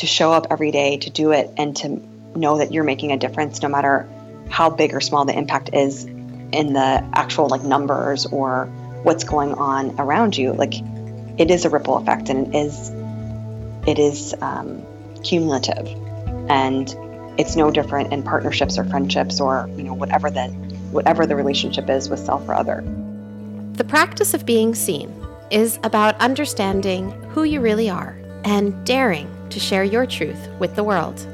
to show up every day, to do it, and to know that you're making a difference no matter how big or small the impact is in the actual like numbers or what's going on around you. Like it is a ripple effect and it is it is um, cumulative and it's no different in partnerships or friendships or you know whatever the whatever the relationship is with self or other the practice of being seen is about understanding who you really are and daring to share your truth with the world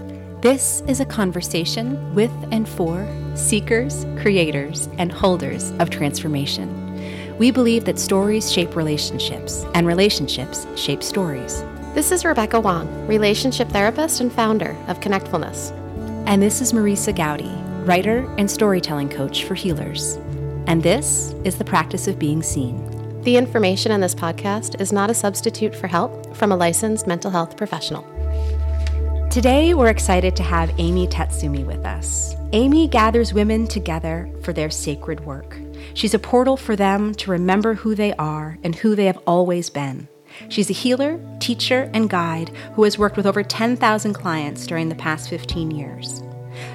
this is a conversation with and for seekers creators and holders of transformation we believe that stories shape relationships, and relationships shape stories. This is Rebecca Wong, relationship therapist and founder of Connectfulness. And this is Marisa Goudy, writer and storytelling coach for healers. And this is the practice of being seen. The information in this podcast is not a substitute for help from a licensed mental health professional. Today, we're excited to have Amy Tatsumi with us. Amy gathers women together for their sacred work. She's a portal for them to remember who they are and who they have always been. She's a healer, teacher, and guide who has worked with over 10,000 clients during the past 15 years.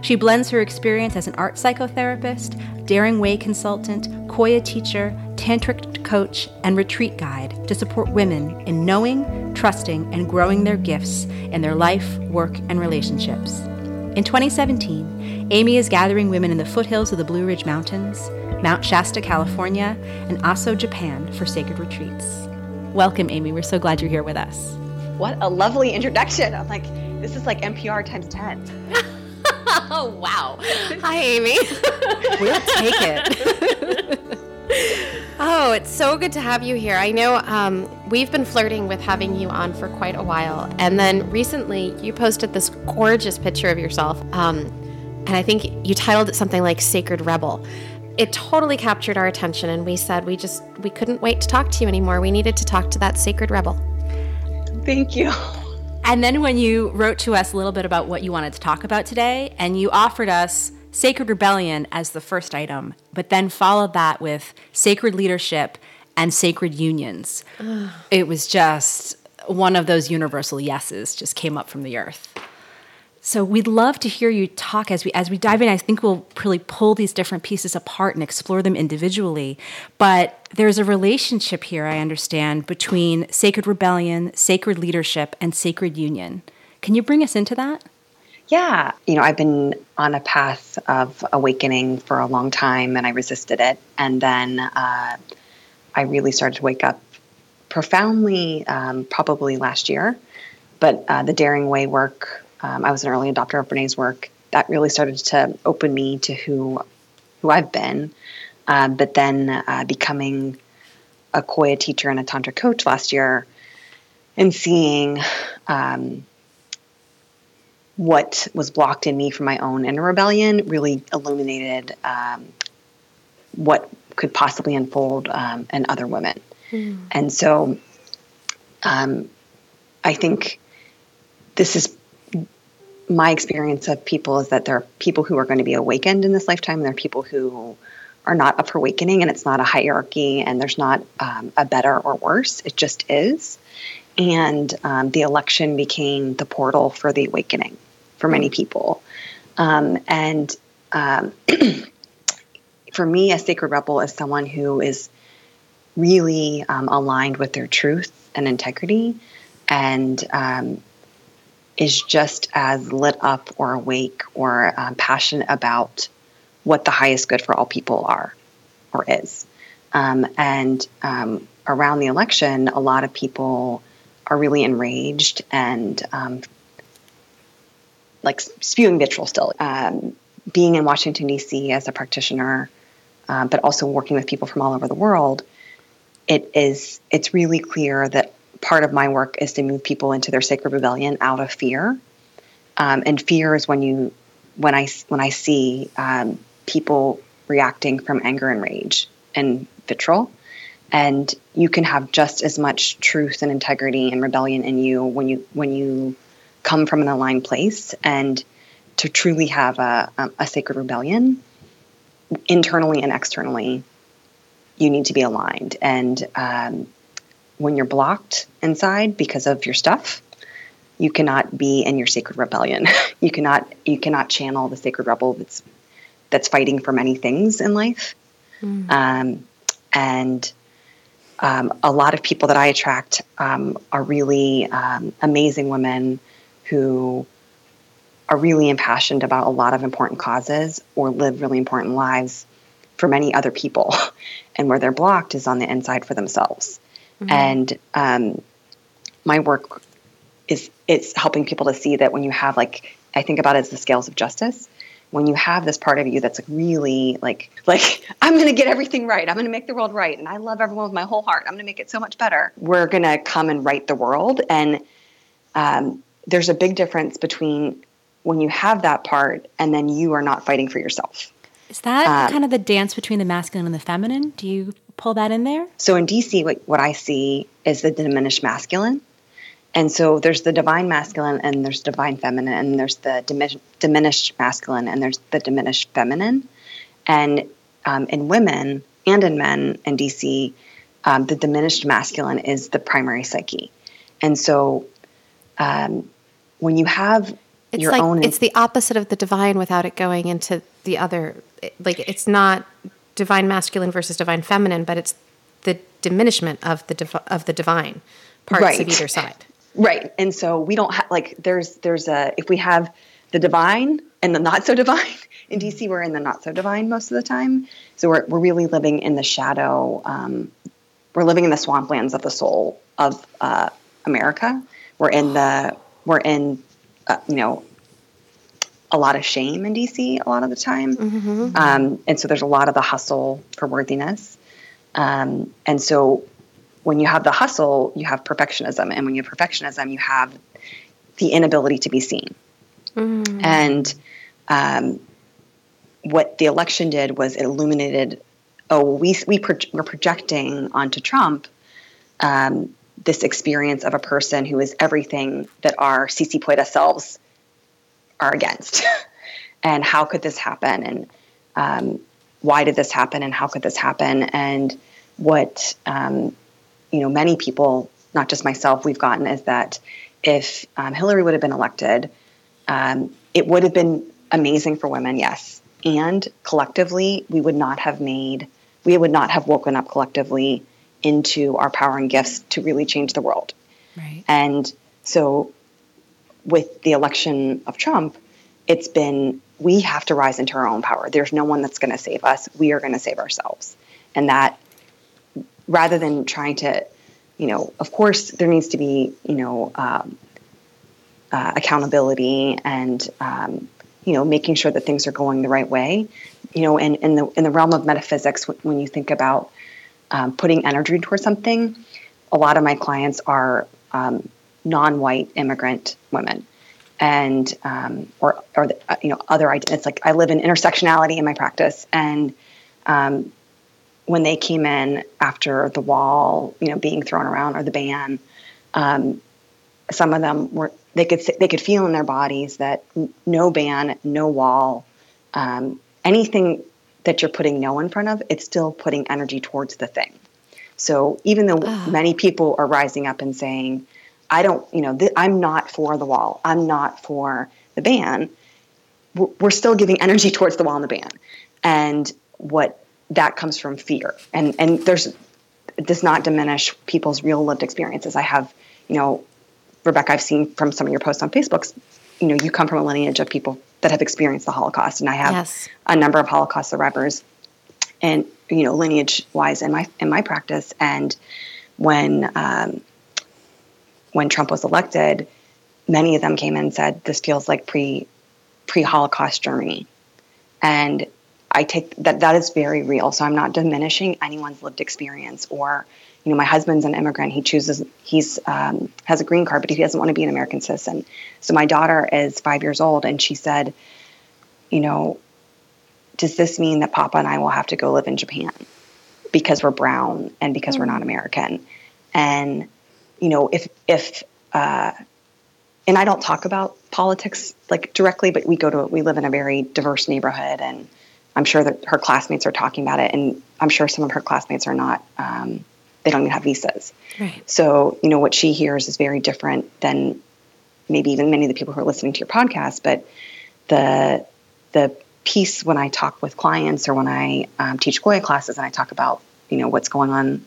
She blends her experience as an art psychotherapist, Daring Way consultant, Qoya teacher, tantric coach, and retreat guide to support women in knowing, trusting, and growing their gifts in their life, work, and relationships. In 2017, Amy is gathering women in the foothills of the Blue Ridge Mountains Mount Shasta, California, and Aso, Japan for sacred retreats. Welcome, Amy. We're so glad you're here with us. What a lovely introduction. I'm like, this is like NPR times 10. oh, wow. Hi, Amy. we'll take it. oh, it's so good to have you here. I know um, we've been flirting with having you on for quite a while. And then recently you posted this gorgeous picture of yourself. Um, and I think you titled it something like Sacred Rebel it totally captured our attention and we said we just we couldn't wait to talk to you anymore we needed to talk to that sacred rebel thank you and then when you wrote to us a little bit about what you wanted to talk about today and you offered us sacred rebellion as the first item but then followed that with sacred leadership and sacred unions it was just one of those universal yeses just came up from the earth so we'd love to hear you talk as we as we dive in. I think we'll really pull these different pieces apart and explore them individually. But there's a relationship here, I understand, between sacred rebellion, sacred leadership, and sacred union. Can you bring us into that? Yeah, you know, I've been on a path of awakening for a long time, and I resisted it, and then uh, I really started to wake up profoundly, um, probably last year. But uh, the Daring Way work um, I was an early adopter of Brene's work. That really started to open me to who who I've been. Uh, but then uh, becoming a Qoya teacher and a Tantra coach last year, and seeing um, what was blocked in me from my own inner rebellion really illuminated um, what could possibly unfold um, in other women. Mm. And so um, I think this is my experience of people is that there are people who are going to be awakened in this lifetime, and there are people who are not up for awakening, and it's not a hierarchy, and there's not um, a better or worse. It just is. And um, the election became the portal for the awakening for many people. Um, and um, for me, a sacred rebel is someone who is really um, aligned with their truth and integrity and um, is just as lit up or awake or um, passionate about what the highest good for all people are or is. Um, and around the election, a lot of people are really enraged and um, like spewing vitriol still. Um, being in Washington, D.C. as a practitioner, uh, but also working with people from all over the world, it is it's really clear that part of my work is to move people into their sacred rebellion out of fear. Um, and fear is when you when I when I see um, people reacting from anger and rage and vitriol. And you can have just as much truth and integrity and rebellion in you when you when you come from an aligned place and to truly have a, a, a sacred rebellion internally and externally you need to be aligned and um, when you're blocked inside because of your stuff, you cannot be in your sacred rebellion. you cannot you cannot channel the sacred rebel that's that's fighting for many things in life. Mm. Um, and um, a lot of people that I attract um, are really um, amazing women who are really impassioned about a lot of important causes or live really important lives for many other people. and where they're blocked is on the inside for themselves. Mm-hmm. And um, my work is it's helping people to see that when you have like I think about it as the scales of justice. When you have this part of you that's like really like like I'm going to get everything right. I'm going to make the world right, and I love everyone with my whole heart. I'm going to make it so much better. We're going to come and right the world, and um, there's a big difference between when you have that part and then you are not fighting for yourself. Is that um, kind of the dance between the masculine and the feminine? Do you pull that in there? So in DC, what, what I see is the diminished masculine. And so there's the divine masculine and there's divine feminine and there's the diminished masculine and there's the diminished feminine. And um, in women and in men in DC, um, the diminished masculine is the primary psyche. And so um, when you have it's your like, own. It's the opposite of the divine without it going into the other. Like it's not divine masculine versus divine feminine, but it's the diminishment of the div- of the divine parts right. of either side. Right. And so we don't have like there's there's a if we have the divine and the not so divine in DC we're in the not so divine most of the time. So we're we're really living in the shadow. Um, we're living in the swamplands of the soul of uh, America. We're in the we're in uh, you know a lot of shame in DC a lot of the time, mm-hmm. um, and so there's a lot of the hustle for worthiness. Um, and so when you have the hustle, you have perfectionism. And when you have perfectionism, you have the inability to be seen. Mm. And um, what the election did was it illuminated oh, we, we pro- we're projecting onto Trump um, this experience of a person who is everything that our CC Poeta selves are against. and how could this happen? And um, why did this happen? And how could this happen? And what um, you know, many people, not just myself, we've gotten is that if um, Hillary would have been elected, um, it would have been amazing for women, yes. And collectively, we would not have made, we would not have woken up collectively into our power and gifts to really change the world. Right. And so, with the election of Trump, it's been we have to rise into our own power. There's no one that's going to save us. We are going to save ourselves. And that rather than trying to, you know, of course, there needs to be, you know, um, uh, accountability and, um, you know, making sure that things are going the right way. You know, and in the in the realm of metaphysics, when you think about um, putting energy towards something, a lot of my clients are um, non-white immigrant women. And um, or or the, uh, you know other it's like I live in intersectionality in my practice. And um, when they came in after the wall, you know, being thrown around or the ban, um, some of them were they could they could feel in their bodies that no ban, no wall, um, anything that you're putting no in front of, it's still putting energy towards the thing. So even though oh. many people are rising up and saying, "I don't," you know, th- I'm not for the wall, I'm not for the ban, we're, we're still giving energy towards the wall and the ban. And what that comes from fear. And and there's it does not diminish people's real lived experiences. I have, you know, Rebecca, I've seen from some of your posts on Facebook, you know, you come from a lineage of people that have experienced the Holocaust, and I have yes. a number of Holocaust survivors, and you know, lineage wise in my in my practice. And when um, when Trump was elected, many of them came in and said, "This feels like pre pre Holocaust Germany," and I take that that is very real. So I'm not diminishing anyone's lived experience or you know, my husband's an immigrant. He chooses, he's um, has a green card, but he doesn't want to be an American citizen. So my daughter is five years old, and she said, you know, does this mean that Papa and I will have to go live in Japan because we're brown and because mm-hmm. we're not American? And you know, if if uh, and I don't talk about politics like directly, but we go to we live in a very diverse neighborhood and I'm sure that her classmates are talking about it, and I'm sure some of her classmates are not. Um, they don't even have visas. Right. So you know what she hears is very different than maybe even many of the people who are listening to your podcast, but the the piece when I talk with clients or when I um, teach Qoya classes and I talk about you know what's going on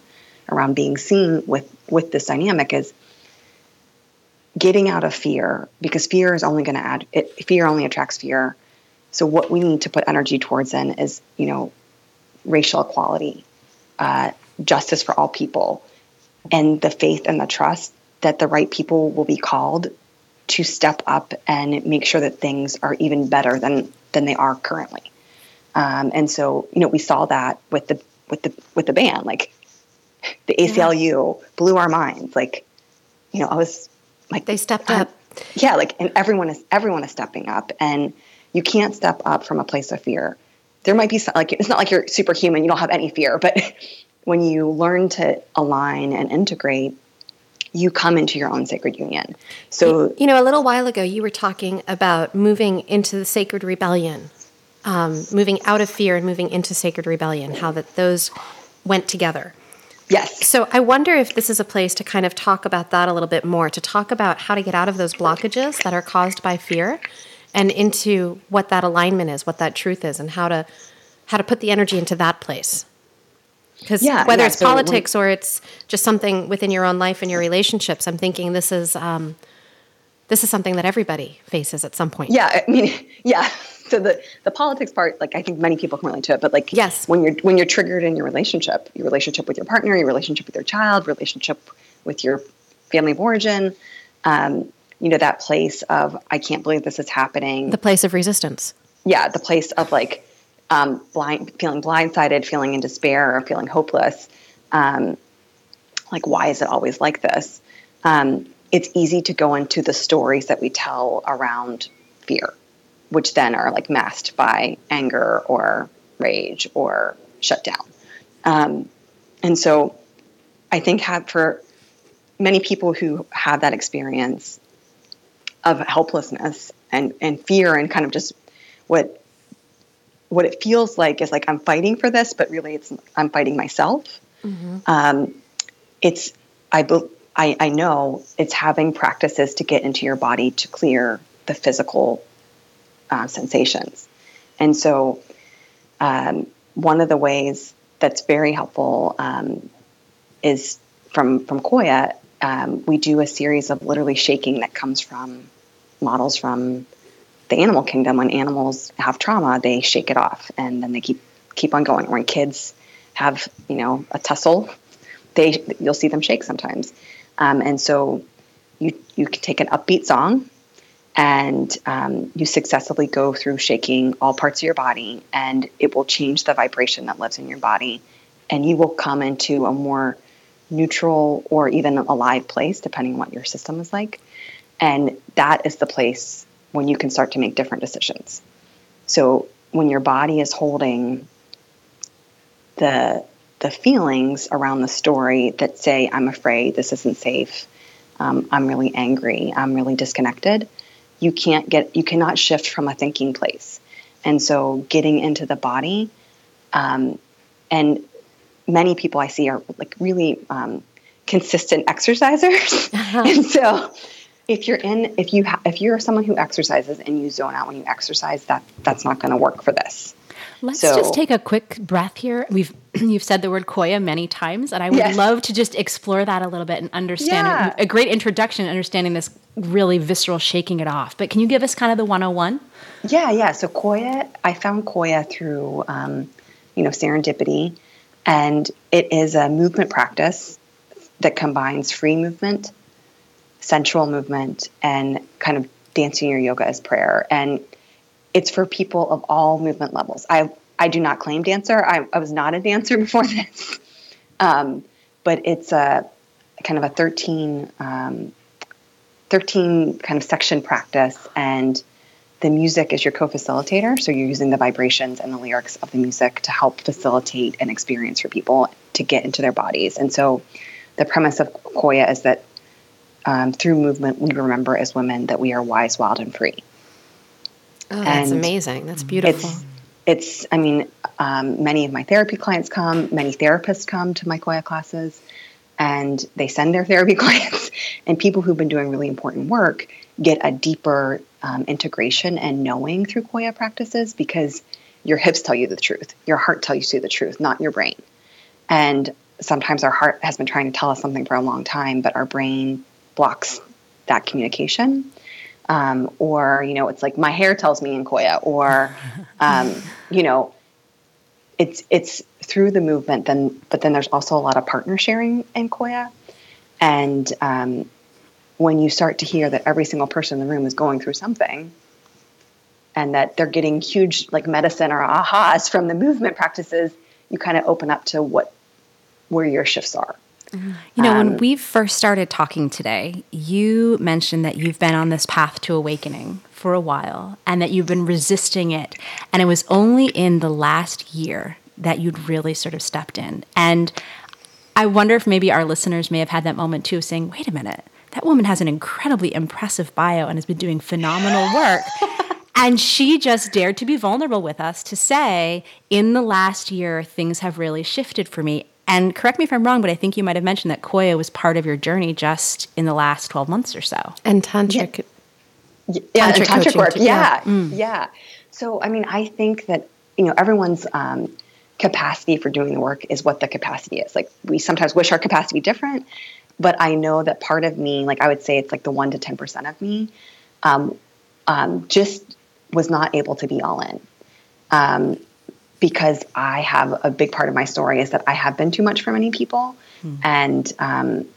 around being seen with with this dynamic is getting out of fear because fear is only going to add it, fear only attracts fear so what we need to put energy towards then is you know racial equality uh, justice for all people and the faith and the trust that the right people will be called to step up and make sure that things are even better than than they are currently um, and so you know we saw that with the with the with the band like the ACLU yeah. blew our minds like you know I was like they stepped up. Yeah, like and everyone is everyone is stepping up, and you can't step up from a place of fear. There might be some, like it's not like you're superhuman; you don't have any fear, but when you learn to align and integrate, you come into your own sacred union. So, you know, a little while ago, you were talking about moving into the sacred rebellion, um, moving out of fear and moving into sacred rebellion, how that those went together. Yes. So I wonder if this is a place to kind of talk about that a little bit more, to talk about how to get out of those blockages that are caused by fear and into what that alignment is, what that truth is, and how to how to put the energy into that place. Because yeah, whether yeah, it's so politics when, or it's just something within your own life and your relationships, I'm thinking this is um, this is something that everybody faces at some point. Yeah, I mean, yeah so the the politics part, like I think many people can relate to it, but like yes, when you're when you're triggered in your relationship, your relationship with your partner, your relationship with your child, relationship with your family of origin, um, you know that place of I can't believe this is happening. The place of resistance. Yeah, the place of like um, blind, feeling blindsided, feeling in despair, or feeling hopeless. Um, like why is it always like this? Um, it's easy to go into the stories that we tell around fear which then are like masked by anger or rage or shutdown. Um, and so I think have for many people who have that experience of helplessness and, and fear and kind of just what what it feels like is like I'm fighting for this, but really it's I'm fighting myself. Mm-hmm. Um, it's I, I I know it's having practices to get into your body to clear the physical uh, sensations. And so, um, one of the ways that's very helpful um, is from from Qoya. Um, we do a series of literally shaking that comes from models from the animal kingdom. When animals have trauma, they shake it off, and then they keep keep on going. When kids have you know a tussle, they you'll see them shake sometimes. Um, and so you you can take an upbeat song and um, you successfully go through shaking all parts of your body, and it will change the vibration that lives in your body, and you will come into a more neutral or even alive place, depending on what your system is like. And that is the place when you can start to make different decisions. So when your body is holding the the feelings around the story that say, "I'm afraid, this isn't safe," um, "I'm really angry," "I'm really disconnected," you can't get you cannot shift from a thinking place and so getting into the body um, and many people i see are like really um, consistent exercisers uh-huh. and so if you're in if you ha- if you're someone who exercises and you zone out when you exercise that that's not going to work for this Let's so, just take a quick breath here. We've you've said the word Qoya many times, and I would yes. love to just explore that a little bit and understand yeah. a great introduction, understanding this really visceral shaking it off. But can you give us kind of the 101? Yeah, yeah. So Qoya, I found Qoya through um, you know serendipity, and it is a movement practice that combines free movement, sensual movement, and kind of dancing your yoga as prayer. And it's for people of all movement levels. I I do not claim dancer. I, I was not a dancer before this, um, but it's a kind of a 13, um, 13 kind of section practice, and the music is your co-facilitator. So you're using the vibrations and the lyrics of the music to help facilitate an experience for people to get into their bodies. And so the premise of Qoya is that um, through movement, we remember as women that we are wise, wild, and free. Oh, that's and amazing. That's beautiful. It's, it's I mean, um, many of my therapy clients come, many therapists come to my Qoya classes, and they send their therapy clients and people who've been doing really important work. get a deeper um, integration and knowing through Qoya practices because your hips tell you the truth, your heart tells you the truth, not your brain. And sometimes our heart has been trying to tell us something for a long time, but our brain blocks that communication. Um, or, you know, it's like my hair tells me in Qoya, or, um, you know, it's it's through the movement. Then, but then there's also a lot of partner sharing in Qoya, and um, when you start to hear that every single person in the room is going through something, and that they're getting huge like medicine or ahas from the movement practices, you kind of open up to what where your shifts are. You know, um, when we first started talking today, you mentioned that you've been on this path to awakening for a while and that you've been resisting it. And it was only in the last year that you'd really sort of stepped in. And I wonder if maybe our listeners may have had that moment too, of saying, wait a minute, that woman has an incredibly impressive bio and has been doing phenomenal work. and she just dared to be vulnerable with us to say, in the last year, things have really shifted for me. And correct me if I'm wrong, but I think you might have mentioned that Qoya was part of your journey just in the last 12 months or so. And tantric. Yeah, yeah tantric, tantric work. Yeah. Yeah. Mm. yeah. So, I mean, I think that, you know, everyone's um, capacity for doing the work is what the capacity is. Like, we sometimes wish our capacity different, but I know that part of me, like, I would say it's like the 1% to 10% of me, um, um, just was not able to be all in. Um, because I have a big part of my story is that I have been too much for many people, mm. and um,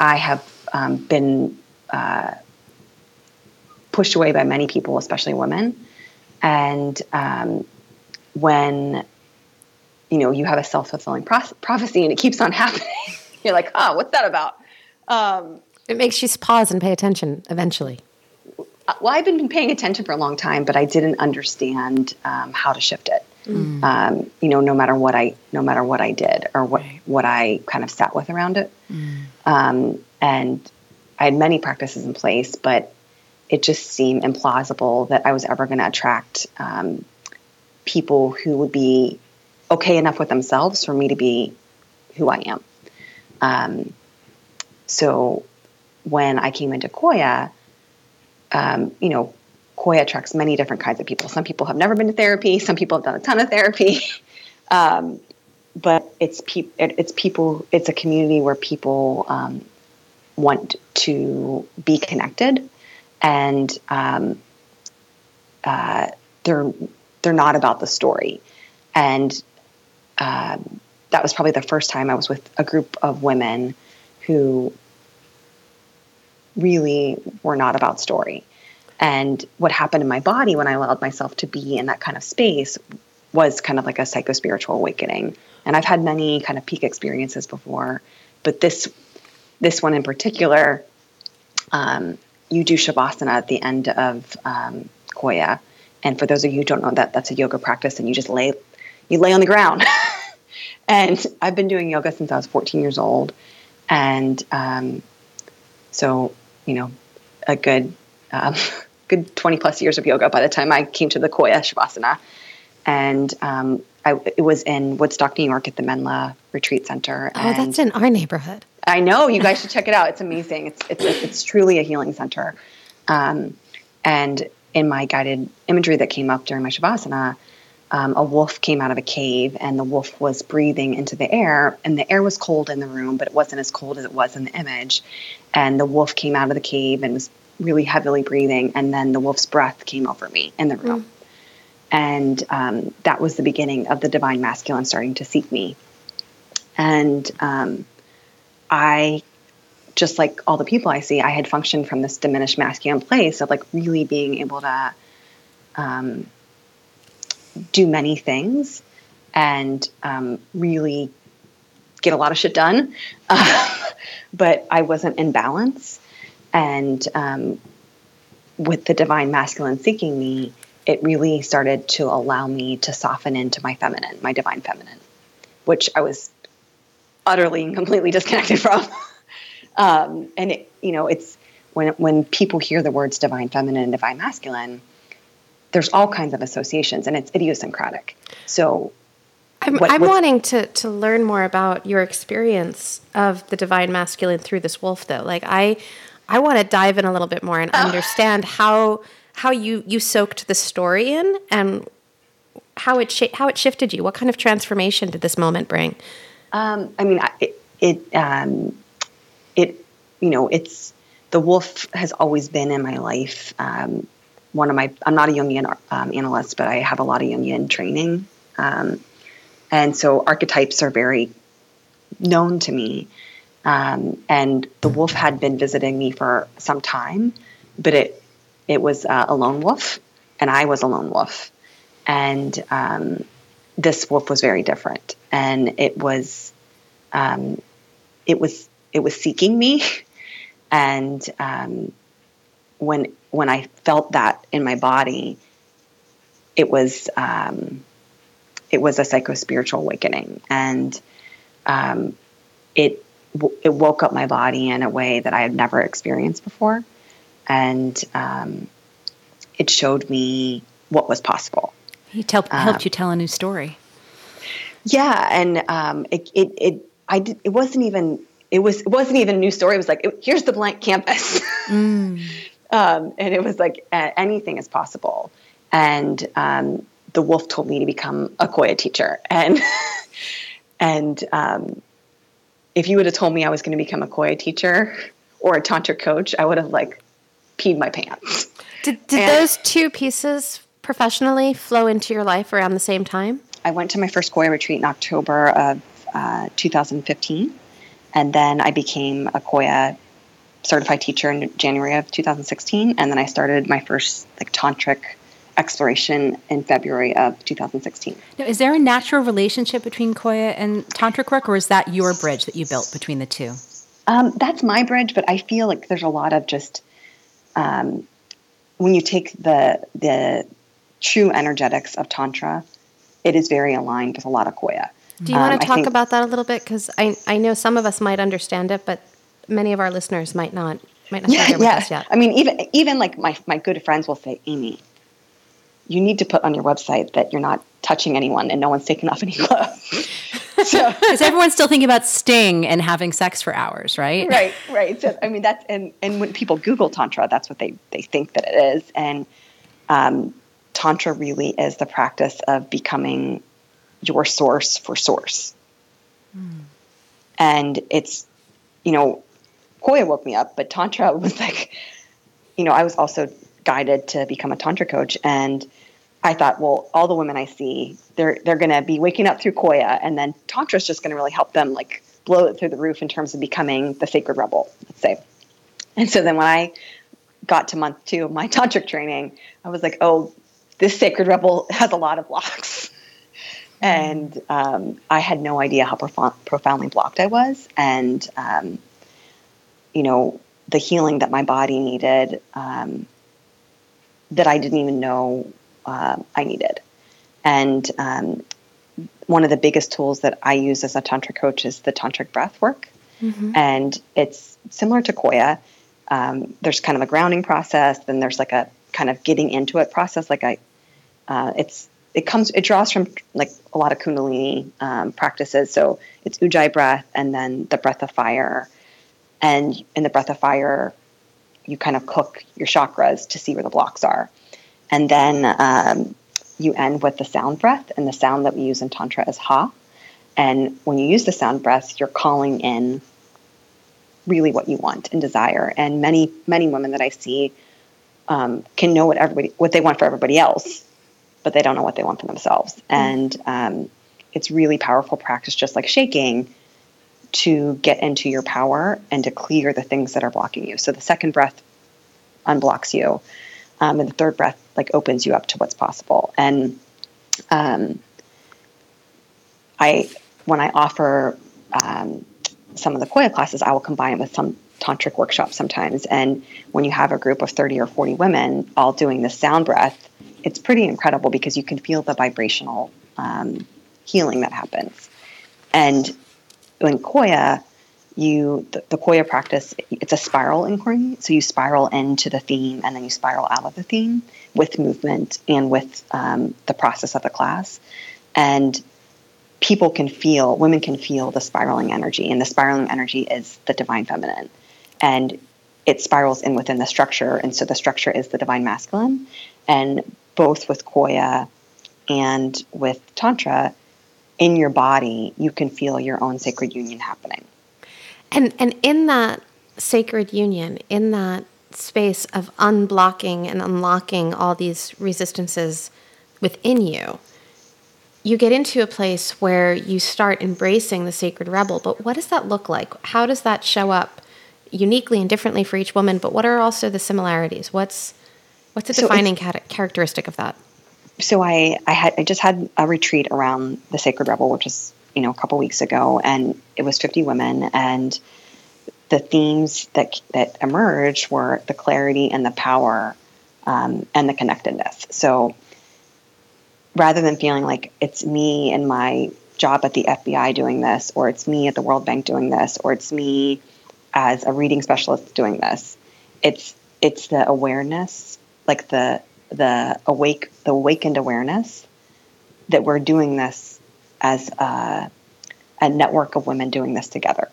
I have um, been uh, pushed away by many people, especially women. And um, when you know you have a self fulfilling pro- prophecy and it keeps on happening, you're like, oh, what's that about? Um, it makes you pause and pay attention eventually. Uh, well, I've been paying attention for a long time, but I didn't understand um, how to shift it. Mm. Um, you know, no matter what I, no matter what I did or what right. what I kind of sat with around it, mm. um, and I had many practices in place, but it just seemed implausible that I was ever going to attract um, people who would be okay enough with themselves for me to be who I am. Um, so when I came into Qoya, um, you know, Qoya attracts many different kinds of people. Some people have never been to therapy. Some people have done a ton of therapy. um, but it's pe- it's people. It's a community where people um, want to be connected, and um, uh, they're they're not about the story. And uh, that was probably the first time I was with a group of women who really were not about story. And what happened in my body when I allowed myself to be in that kind of space was kind of like a psychospiritual awakening. And I've had many kind of peak experiences before, but this this one in particular, um, you do shavasana at the end of um, Qoya. And for those of you who don't know that, that's a yoga practice, and you just lay you lay on the ground. and I've been doing yoga since I was 14 years old, and um, so you know, a good um, good 20 plus years of yoga by the time I came to the Qoya Shavasana. And um, I, it was in Woodstock, New York at the Menla Retreat Center. Oh, that's in our neighborhood. I know. You guys should check it out. It's amazing. It's, it's, it's truly a healing center. Um, and in my guided imagery that came up during my Shavasana, um, a wolf came out of a cave and the wolf was breathing into the air and the air was cold in the room but it wasn't as cold as it was in the image and the wolf came out of the cave and was really heavily breathing, and then the wolf's breath came over me in the room. Mm. And um, that was the beginning of the divine masculine starting to seek me. And um, I, just like all the people I see, I had functioned from this diminished masculine place of like really being able to um, do many things and um, really get a lot of shit done. but I wasn't in balance. And um, with the divine masculine seeking me, it really started to allow me to soften into my feminine, my divine feminine, which I was utterly and completely disconnected from. um, and it, you know, it's when when people hear the words divine feminine and divine masculine, there's all kinds of associations, and it's idiosyncratic. So I'm, what, I'm wanting to to learn more about your experience of the divine masculine through this wolf, though. Like I, I want to dive in a little bit more and understand how how you you soaked the story in and how it sh- how it shifted you. What kind of transformation did this moment bring? Um, I mean, it it, um, it you know it's the wolf has always been in my life. Um, one of my I'm not a Jungian um, analyst, but I have a lot of Jungian training, um, and so archetypes are very known to me. Um, and the wolf had been visiting me for some time, but it it was uh, a lone wolf, and I was a lone wolf, and um, this wolf was very different, and it was um, it was it was seeking me, and um, when when I felt that in my body, it was um, it was a psycho spiritual awakening, and um, it it woke up my body in a way that I had never experienced before, and um, it showed me what was possible. He tell, helped you tell a new story. Yeah, and um, it, it, it I did, it wasn't even it was it wasn't even a new story. It was like it, here's the blank canvas, mm. um, and it was like anything is possible. And um, the wolf told me to become a Qoya teacher, and and um, if you would have told me I was going to become a Qoya teacher or a tantra coach, I would have like peed my pants. Did, did and, those two pieces professionally flow into your life around the same time? I went to my first Qoya retreat in October of uh, 2015, and then I became a Qoya certified teacher in January of 2016, and then I started my first like tantric exploration in February of 2016. Now, is there a natural relationship between Qoya and tantric work, or is that your bridge that you built between the two? Um, that's my bridge, but I feel like there's a lot of just um, when you take the the true energetics of tantra, it is very aligned with a lot of Qoya. Do you um, want to talk think, about that a little bit? Because I I know some of us might understand it, but many of our listeners might not might not yeah, yeah. I mean, even even like my my good friends will say, Amy, you need to put on your website that you're not touching anyone and no one's taking off any clothes. so because everyone's still thinking about sting and having sex for hours, right? Right, right. So I mean, that's and and when people Google tantra, that's what they they think that it is, and um, tantra really is the practice of becoming your source for source, mm. and it's you know, Qoya woke me up, but tantra was like, you know, I was also guided to become a tantra coach and I thought, well, all the women I see, they're they're going to be waking up through Qoya, and then Tantra is just going to really help them like blow it through the roof in terms of becoming the sacred rebel, let's say. And so then when I got to month two of my tantric training, I was like, oh, this sacred rebel has a lot of blocks, and um, I had no idea how prof- profoundly blocked I was, and um, you know the healing that my body needed. Um, that I didn't even know uh, I needed. And um, one of the biggest tools that I use as a tantra coach is the tantric breath work, mm-hmm. and it's similar to Qoya. Um, there's kind of a grounding process, then there's like a kind of getting into it process. Like I, uh, it's it comes it draws from like a lot of Kundalini um, practices. So it's Ujjayi breath, and then the breath of fire, and in the breath of fire, you kind of cook your chakras to see where the blocks are. And then um, you end with the sound breath, and the sound that we use in Tantra is Ha. And when you use the sound breath, you're calling in really what you want and desire. And many, many women that I see um, can know what everybody, what they want for everybody else, but they don't know what they want for themselves. Mm-hmm. And um, it's really powerful practice, just like shaking, to get into your power and to clear the things that are blocking you. So the second breath unblocks you, um, and the third breath like opens you up to what's possible. And um, I, when I offer um, some of the Qoya classes, I will combine it with some tantric workshops sometimes. And when you have a group of 30 or 40 women all doing the sound breath, it's pretty incredible because you can feel the vibrational um, healing that happens. And in Qoya, you the, the Qoya practice it's a spiral inquiry. So you spiral into the theme and then you spiral out of the theme with movement and with um, the process of the class. And people can feel, women can feel the spiraling energy, and the spiraling energy is the divine feminine. And it spirals in within the structure. And so the structure is the divine masculine. And both with Qoya and with Tantra, in your body, you can feel your own sacred union happening. And and in that sacred union, in that space of unblocking and unlocking all these resistances within you, you get into a place where you start embracing the sacred rebel. But what does that look like? How does that show up uniquely and differently for each woman? But what are also the similarities? What's what's a so defining characteristic of that? So I I had I just had a retreat around the sacred rebel, which was you know a couple weeks ago, and it was 50 women and the themes that that emerged were the clarity and the power um, and the connectedness. So rather than feeling like it's me and my job at the FBI doing this, or it's me at the World Bank doing this, or it's me as a reading specialist doing this, it's it's the awareness, like the the awake the awakened awareness that we're doing this as a, a network of women doing this together.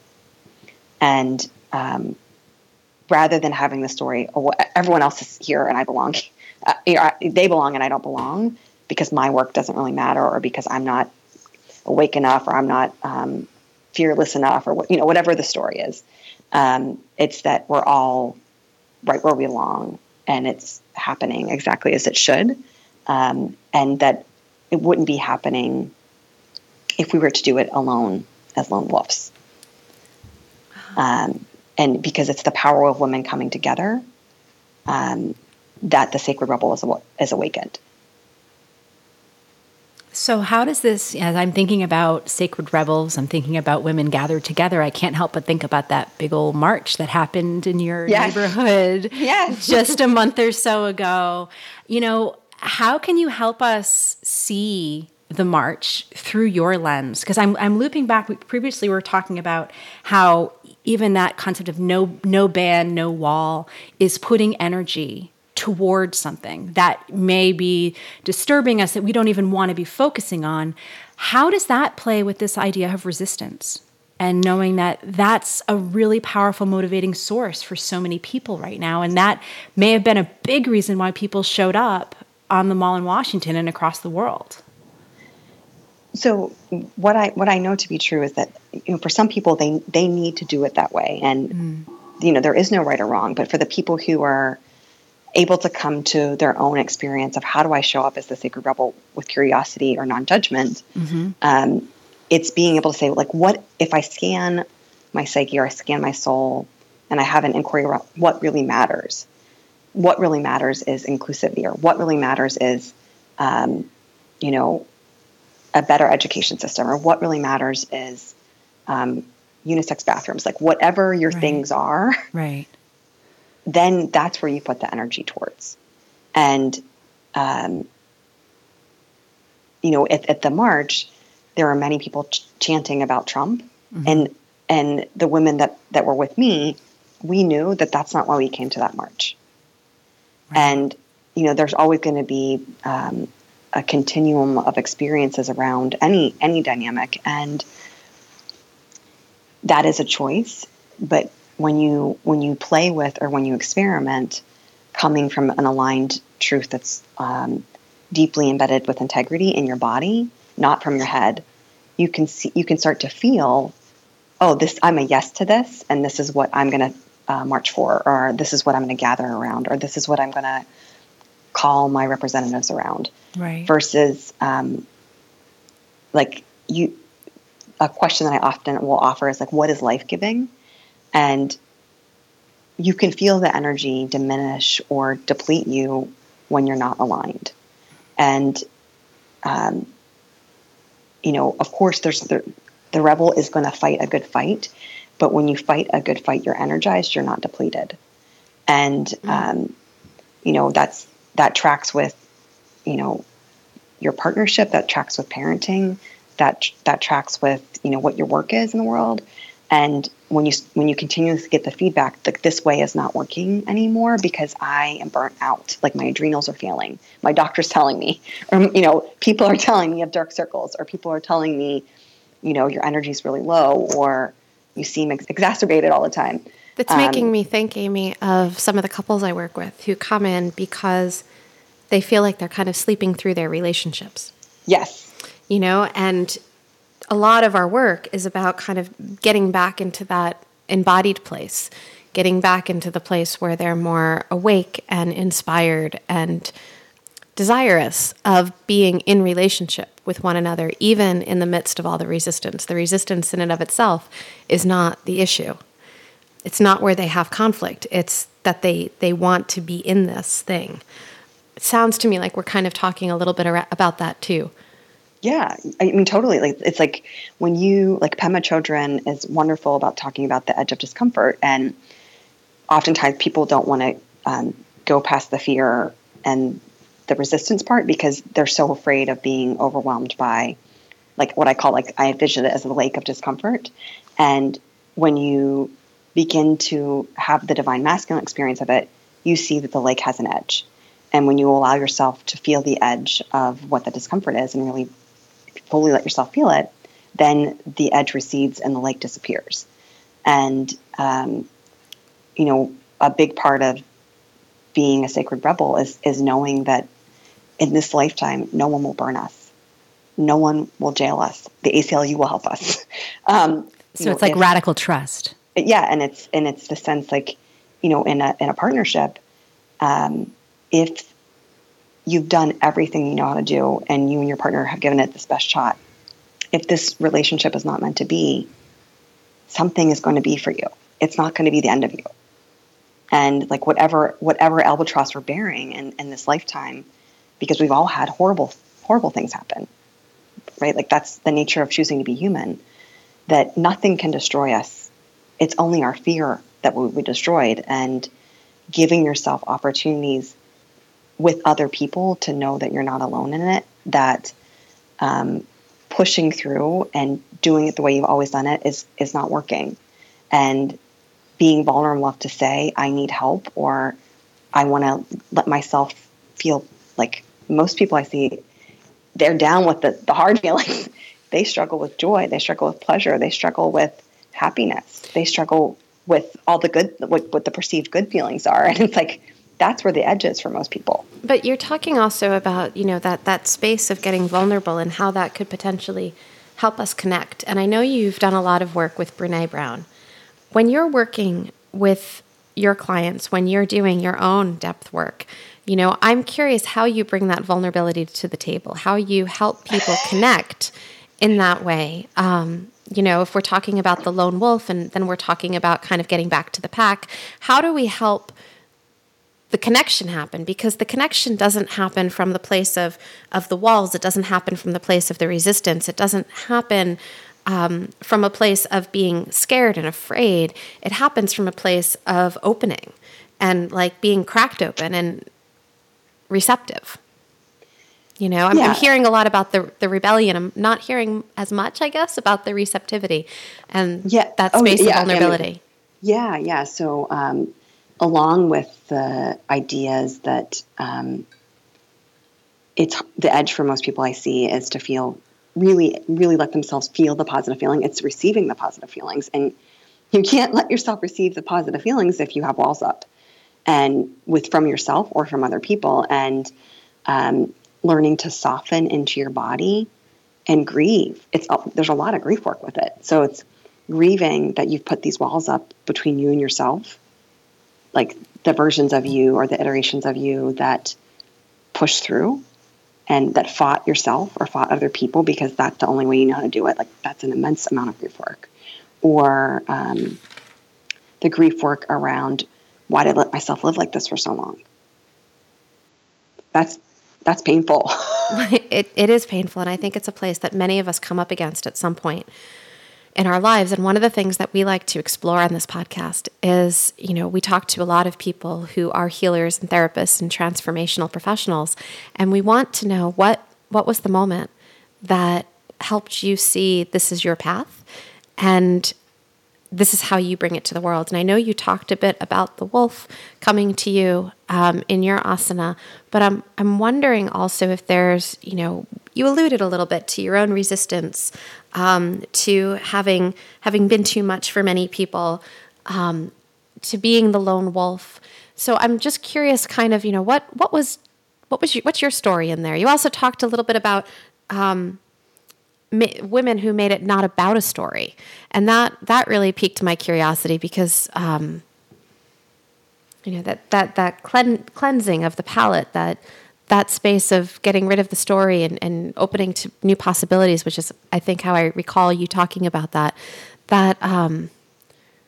And um, rather than having the story, oh, everyone else is here and I belong, uh, they belong and I don't belong because my work doesn't really matter or because I'm not awake enough or I'm not um, fearless enough or you know, whatever the story is. Um, it's that we're all right where we belong and it's happening exactly as it should. Um, and that it wouldn't be happening if we were to do it alone as lone wolves. Um, and because it's the power of women coming together um, that the sacred rebel is, is awakened. So, how does this, as I'm thinking about sacred rebels, I'm thinking about women gathered together, I can't help but think about that big old march that happened in your yes. neighborhood yes. just a month or so ago. You know, how can you help us see the march through your lens? Because I'm, I'm looping back. we, Previously, we were talking about how even that concept of no, no band, no wall is putting energy towards something that may be disturbing us that we don't even want to be focusing on. How does that play with this idea of resistance? And knowing that that's a really powerful motivating source for so many people right now. And that may have been a big reason why people showed up on the mall in Washington and across the world. So what I what I know to be true is that you know for some people they they need to do it that way and mm. you know there is no right or wrong but for the people who are able to come to their own experience of how do I show up as the sacred rebel with curiosity or non-judgment. Mm-hmm. Um, it's being able to say like, what if I scan my psyche or I scan my soul and I have an inquiry about what really matters. What really matters is inclusivity, or what really matters is, um, you know, a better education system, or what really matters is um, unisex bathrooms. Like whatever your right. things are, right? then that's where you put the energy towards. And, um, you know, at, at, the march, there are many people ch- chanting about Trump, mm-hmm. and and the women that that were with me, we knew that that's not why we came to that march. Right. And you know, there's always going to be um, a continuum of experiences around any any dynamic, and that is a choice. But when you when you play with or when you experiment coming from an aligned truth that's um, deeply embedded with integrity in your body not from your head you can see you can start to feel oh this i'm a yes to this and this is what i'm going to uh, march for or this is what i'm going to gather around or this is what i'm going to call my representatives around right versus um, like you a question that i often will offer is like what is life giving and you can feel the energy diminish or deplete you when you're not aligned. And, um, you know, of course, there's the, the rebel is going to fight a good fight, but when you fight a good fight, you're energized, you're not depleted. And, mm-hmm. um, you know, that's, that tracks with, you know, your partnership, that tracks with parenting, that, that tracks with, you know, what your work is in the world. And when you when you continuously get the feedback that this way is not working anymore because I am burnt out, like my adrenals are failing, my doctor's telling me, or you know, people are telling me have dark circles, or people are telling me, you know, your energy is really low, or you seem ex- exacerbated all the time. That's um, making me think, Amy, of some of the couples I work with who come in because they feel like they're kind of sleeping through their relationships. Yes. You know, and a lot of our work is about kind of getting back into that embodied place, getting back into the place where they're more awake and inspired and desirous of being in relationship with one another, even in the midst of all the resistance. The resistance in and of itself is not the issue. It's not where they have conflict. It's that they, they want to be in this thing. It sounds to me like we're kind of talking a little bit about that too. Yeah, I mean, totally. Like it's like when you like Pema Chodron is wonderful about talking about the edge of discomfort, and oftentimes people don't want to um, go past the fear and the resistance part because they're so afraid of being overwhelmed by like what I call like I envision it as a lake of discomfort. And when you begin to have the divine masculine experience of it, you see that the lake has an edge. And when you allow yourself to feel the edge of what the discomfort is and really fully let yourself feel it, then the edge recedes and the lake disappears. And, um, you know, a big part of being a sacred rebel is, is knowing that in this lifetime, no one will burn us. No one will jail us. The ACLU will help us. Um, so it's know, like if, radical trust. Yeah, and it's and it's the sense like, you know, in a in a partnership, um, if you've done everything you know how to do and you and your partner have given it this best shot, if this relationship is not meant to be, something is going to be for you. It's not going to be the end of you. And like whatever whatever albatross we're bearing in, in this lifetime, because we've all had horrible, horrible things happen, right? Like that's the nature of choosing to be human, that nothing can destroy us. It's only our fear that will be destroyed. And giving yourself opportunities with other people to know that you're not alone in it, that um, pushing through and doing it the way you've always done it is is not working. And being vulnerable enough to say, I need help or I want to let myself feel like most people I see, they're down with the, the hard feelings. they struggle with joy. They struggle with pleasure. They struggle with happiness. They struggle with all the good, what, what the perceived good feelings are. And it's like, that's where the edge is for most people. But you're talking also about, you know, that, that space of getting vulnerable and how that could potentially help us connect. And I know you've done a lot of work with Brene Brown. When you're working with your clients, when you're doing your own depth work, you know, I'm curious how you bring that vulnerability to the table, how you help people connect in that way. Um, you know, if we're talking about the lone wolf and then we're talking about kind of getting back to the pack, how do we help the connection happen? Because the connection doesn't happen from the place of, of the walls, it doesn't happen from the place of the resistance, it doesn't happen um, from a place of being scared and afraid. It happens from a place of opening and like being cracked open and receptive. You know, I'm, yeah. I'm, hearing a lot about the the rebellion. I'm not hearing as much, I guess, about the receptivity and yeah. that oh, space oh, yeah, of vulnerability. yeah, yeah. So, um, along with the ideas that um, it's the edge for most people I see is to feel really, really let themselves feel the positive feeling. It's receiving the positive feelings, and you can't let yourself receive the positive feelings if you have walls up and with from yourself or from other people and um, learning to soften into your body and grieve. It's there's a lot of grief work with it. So it's grieving that you've put these walls up between you and yourself like the versions of you or the iterations of you that push through and that fought yourself or fought other people because that's the only way you know how to do it. Like that's an immense amount of grief work. Or um, the grief work around why did I let myself live like this for so long? That's that's painful. it, it is painful, and I think it's a place that many of us come up against at some point in our lives. And one of the things that we like to explore on this podcast is, you know, we talk to a lot of people who are healers and therapists and transformational professionals, and we want to know what what was the moment that helped you see this is your path and this is how you bring it to the world. And I know you talked a bit about the wolf coming to you um, in your asana, but I'm I'm wondering also if there's you know you alluded a little bit to your own resistance um, to having having been too much for many people. Um, to being the lone wolf. So I'm just curious, kind of, you know, what what was what was your, what's your story in there? You also talked a little bit about um, women who made it not about a story, and that that really piqued my curiosity because um, you know that that that clean, cleansing of the palate that that space of getting rid of the story and, and opening to new possibilities, which is I think how I recall you talking about that. That um,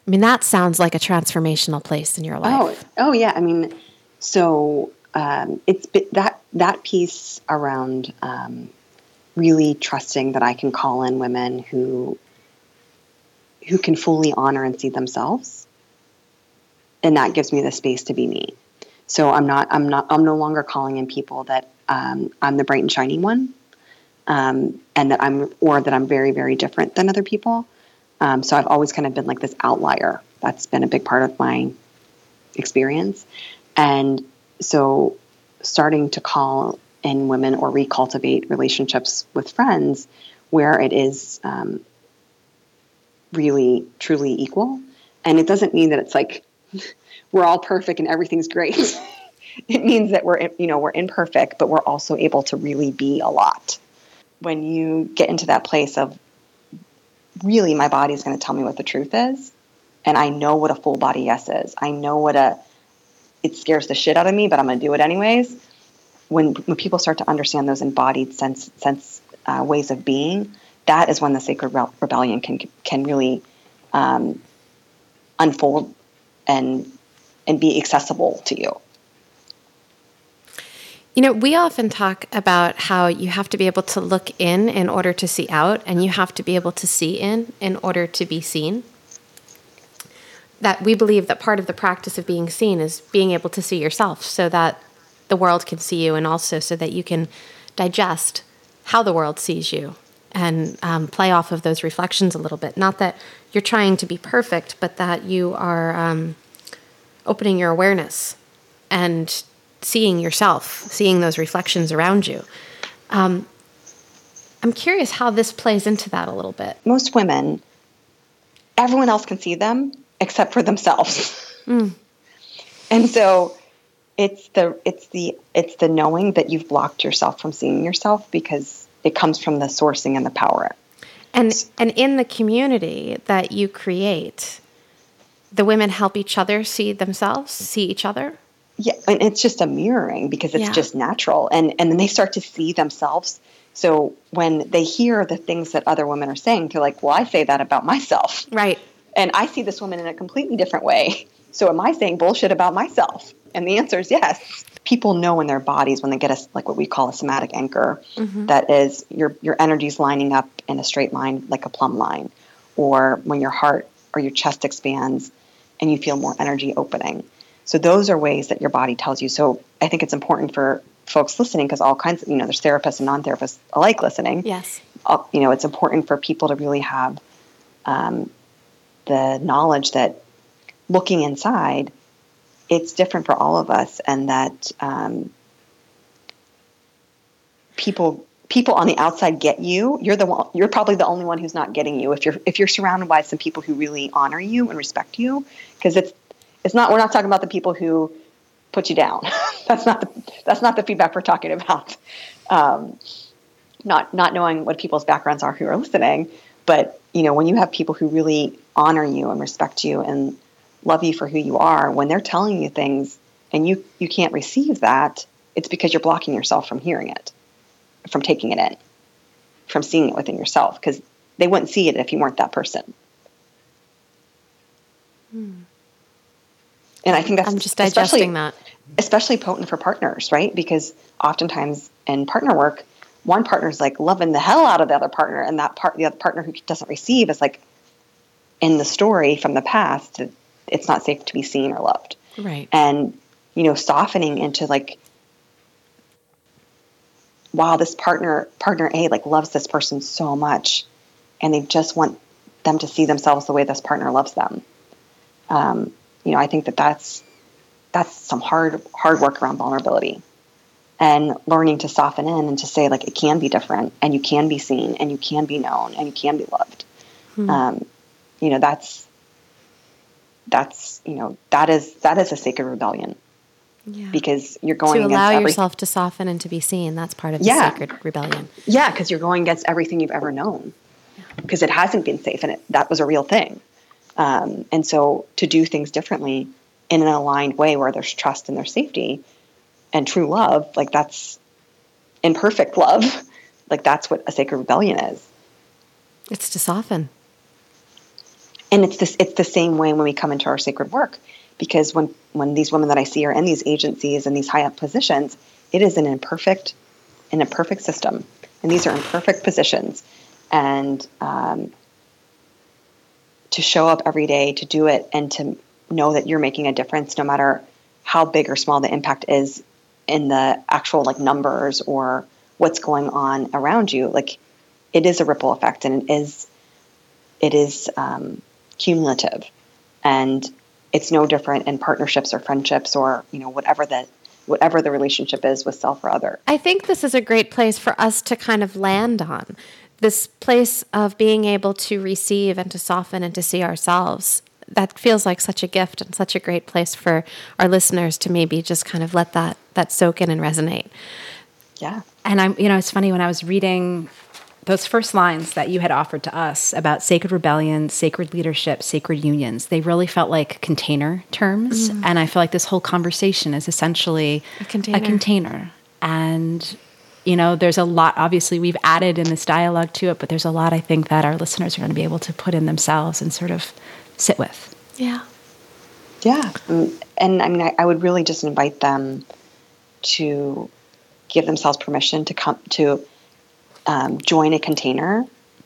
I mean, that sounds like a transformational place in your life. Oh, oh yeah. I mean, so um, it's that that piece around um, really trusting that I can call in women who who can fully honor and see themselves, and that gives me the space to be me. So I'm not I'm not I'm no longer calling in people that um, I'm the bright and shiny one, um, and that I'm or that I'm very very different than other people. Um, so I've always kind of been like this outlier. That's been a big part of my experience. And so starting to call in women or recultivate relationships with friends where it is um, really, truly equal. And it doesn't mean that it's like we're all perfect and everything's great. it means that we're, you know, we're imperfect, but we're also able to really be a lot. When you get into that place of really my body is going to tell me what the truth is. And I know what a full body yes is. I know what a, it scares the shit out of me, but I'm going to do it anyways. When, when people start to understand those embodied sense, sense uh, ways of being, that is when the sacred re- rebellion can, can really um, unfold and, and be accessible to you. You know, we often talk about how you have to be able to look in in order to see out, and you have to be able to see in in order to be seen. That we believe that part of the practice of being seen is being able to see yourself so that the world can see you, and also so that you can digest how the world sees you and um, play off of those reflections a little bit. Not that you're trying to be perfect, but that you are um, opening your awareness and seeing yourself, seeing those reflections around you. Um, I'm curious how this plays into that a little bit. Most women, everyone else can see them except for themselves. Mm. and so it's the it's the it's the knowing that you've blocked yourself from seeing yourself because it comes from the sourcing and the power. And and in the community that you create, the women help each other see themselves, see each other? Yeah and it's just a mirroring because it's yeah. just natural. And and then they start to see themselves. So when they hear the things that other women are saying they're like well i say that about myself. Right. And i see this woman in a completely different way. So am i saying bullshit about myself? And the answer is yes people know in their bodies when they get a like what we call a somatic anchor mm-hmm. that is your your energy's lining up in a straight line like a plumb line or when your heart or your chest expands and you feel more energy opening so those are ways that your body tells you. So I think it's important for folks listening because all kinds of, you know, there's therapists and non-therapists alike listening. Yes. Uh, you know, it's important for people to really have um, the knowledge that looking inside, it's different for all of us, and that um, people people on the outside get you. You're the one. You're probably the only one who's not getting you. If you're if you're surrounded by some people who really honor you and respect you, because it's it's not. We're not talking about the people who put you down. that's not the that's not the feedback we're talking about. Um, not not knowing what people's backgrounds are who are listening, but you know when you have people who really honor you and respect you and love you for who you are, when they're telling you things and you you can't receive that, it's because you're blocking yourself from hearing it, from taking it in, from seeing it within yourself because they wouldn't see it if you weren't that person. Hmm. And I think that's I'm just digesting that. Especially potent for partners, right? Because oftentimes in partner work, one partner is like loving the hell out of the other partner, and that part, the other partner who doesn't receive, is like in the story from the past. It's not safe to be seen or loved, right? And you know, softening into like, wow, this partner, partner A, like loves this person so much, and they just want them to see themselves the way this partner loves them. Um, you know, I think that that's that's some hard hard work around vulnerability and learning to soften in and to say like it can be different and you can be seen and you can be known and you can be loved. Hmm. Um, you know, that's that's you know that is that is a sacred rebellion yeah. because you're going to allow yourself to soften and to be seen. That's part of the yeah. sacred rebellion. Yeah, because you're going against everything you've ever known because it hasn't been safe and it, that was a real thing. Um, and so to do things differently in an aligned way where there's trust and there's safety and true love, like that's imperfect love. Like that's what a sacred rebellion is. It's to soften. And it's this it's the same way when we come into our sacred work. Because when when these women that I see are in these agencies and these high up positions, it is an imperfect an imperfect system. And these are imperfect positions. And um, to show up every day, to do it, and to know that you're making a difference no matter how big or small the impact is in the actual like numbers or what's going on around you like it is a ripple effect and it is it is um, cumulative and it's no different in partnerships or friendships or you know whatever the whatever the relationship is with self or other i think this is a great place for us to kind of land on this place of being able to receive and to soften and to see ourselves that feels like such a gift and such a great place for our listeners to maybe just kind of let that that soak in and resonate. Yeah. And I'm you know, it's funny when I was reading those first lines that you had offered to us about sacred rebellion, sacred leadership, sacred unions, they really felt like container terms. Mm. And I feel like this whole conversation is essentially a container. A container. And, you know, there's a lot, obviously, we've added in this dialogue to it, but there's a lot I think that our listeners are going to be able to put in themselves and sort of sit with. Yeah. Yeah. Mm, and I mean, I, I would really just invite them to give themselves permission to come to um, join a container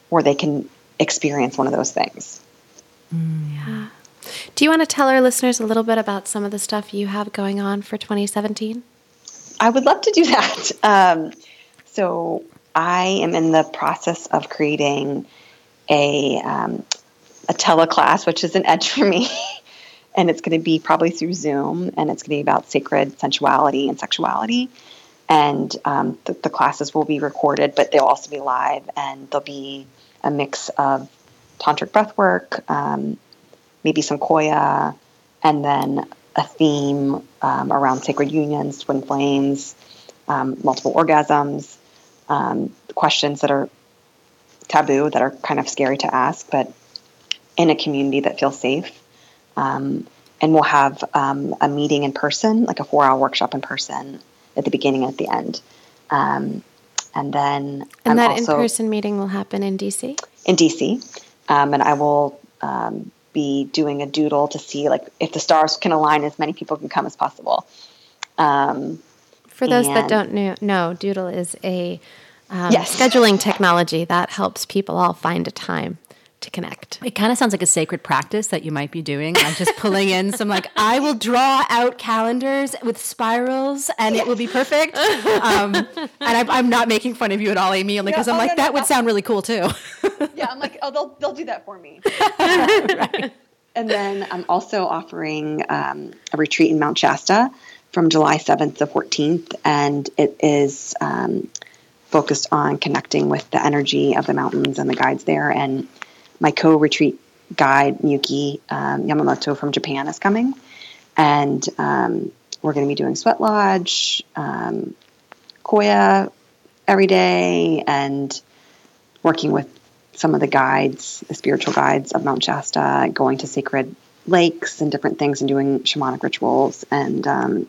where they can experience one of those things. Mm, yeah. Do you want to tell our listeners a little bit about some of the stuff you have going on for 2017? I would love to do that. Um, so I am in the process of creating a um, a teleclass, which is an edge for me. and it's going to be probably through Zoom, and it's going to be about sacred sensuality and sexuality. And um, the, the, classes will be recorded, but they'll also be live, and there'll be a mix of tantric breathwork, um, maybe some Qoya, and then a theme um, around sacred unions, twin flames, um, multiple orgasms, um, questions that are taboo, that are kind of scary to ask, but in a community that feels safe. Um, and we'll have a meeting in person, like a four hour workshop in person at the beginning and at the end. Um, and then and I'm that in person meeting will happen in DC. In DC, um, and I will um, be doing a doodle to see like if the stars can align, as many people can come as possible. Um, For those that don't know, know, Doodle is a um, yes. scheduling technology that helps people all find a time to connect. It kind of sounds like a sacred practice that you might be doing. I'm just pulling in some like I will draw out calendars with spirals and it will be perfect. Um, and I, am not making fun of you at all, Amy, only because I'm oh, like no, that no, would sound really cool too. yeah, I'm like, oh, they'll they'll do that for me. right. And then I'm also offering um, a retreat in Mount Shasta from July 7th to 14th, and it is um, focused on connecting with the energy of the mountains and the guides there and my co retreat guide, Miyuki um, Yamamoto from Japan, is coming. And um, we're going to be doing Sweat Lodge, um, Qoya every day, and working with some of the guides, the spiritual guides of Mount Shasta, going to sacred lakes and different things and doing shamanic rituals and um,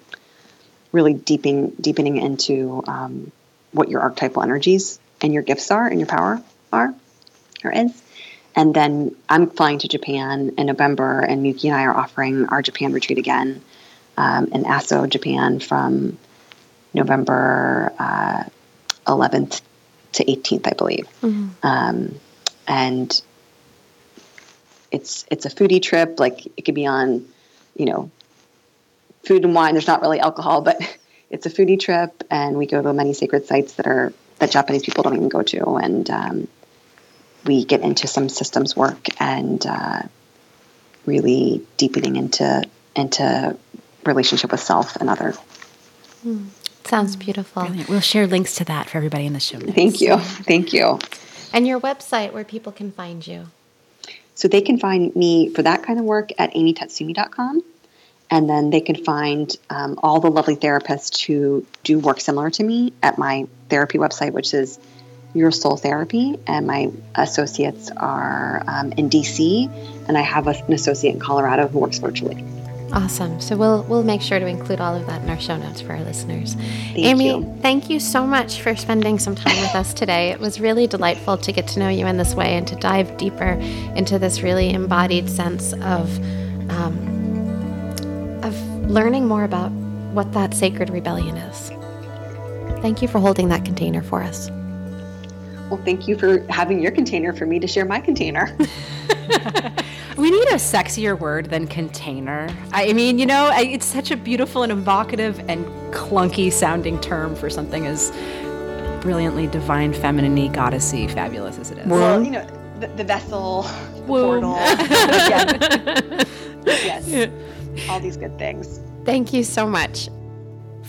really deepening, deepening into um, what your archetypal energies and your gifts are and your power are or is. And then I'm flying to Japan in November, and Miyuki and I are offering our Japan retreat again um, in Aso, Japan, from November uh, 11th to 18th, I believe. Mm-hmm. Um, and it's it's a foodie trip. Like it could be on, you know, food and wine. There's not really alcohol, but it's a foodie trip, and we go to many sacred sites that are that Japanese people don't even go to, and um, we get into some systems work and uh, really deepening into into relationship with self and other. Mm. Sounds beautiful. Brilliant. We'll share links to that for everybody in the show notes. Thank you. Thank you. And your website where people can find you. So they can find me for that kind of work at amytetsumi.com. And then they can find um, all the lovely therapists who do work similar to me at my therapy website, which is Your Soul Therapy. And my associates are um, in DC, and I have an associate in Colorado who works virtually. Awesome. So we'll we'll make sure to include all of that in our show notes for our listeners. Thank Amy, you. thank you so much for spending some time with us today. It was really delightful to get to know you in this way and to dive deeper into this really embodied sense of um, of learning more about what that sacred rebellion is. Thank you for holding that container for us. Well, thank you for having your container for me to share my container. We need a sexier word than container. I mean, you know, it's such a beautiful and evocative and clunky sounding term for something as brilliantly divine, feminine goddessy, fabulous as it is. well, you know, the, the vessel, the portal. yes. yes. All these good things. Thank you so much.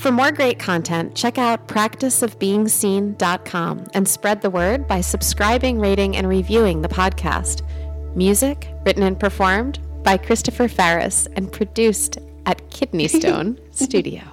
For more great content, check out practiceofbeingseen.com and spread the word by subscribing, rating, and reviewing the podcast. Music written and performed by Christopher Farris and produced at Kidney Stone Studio.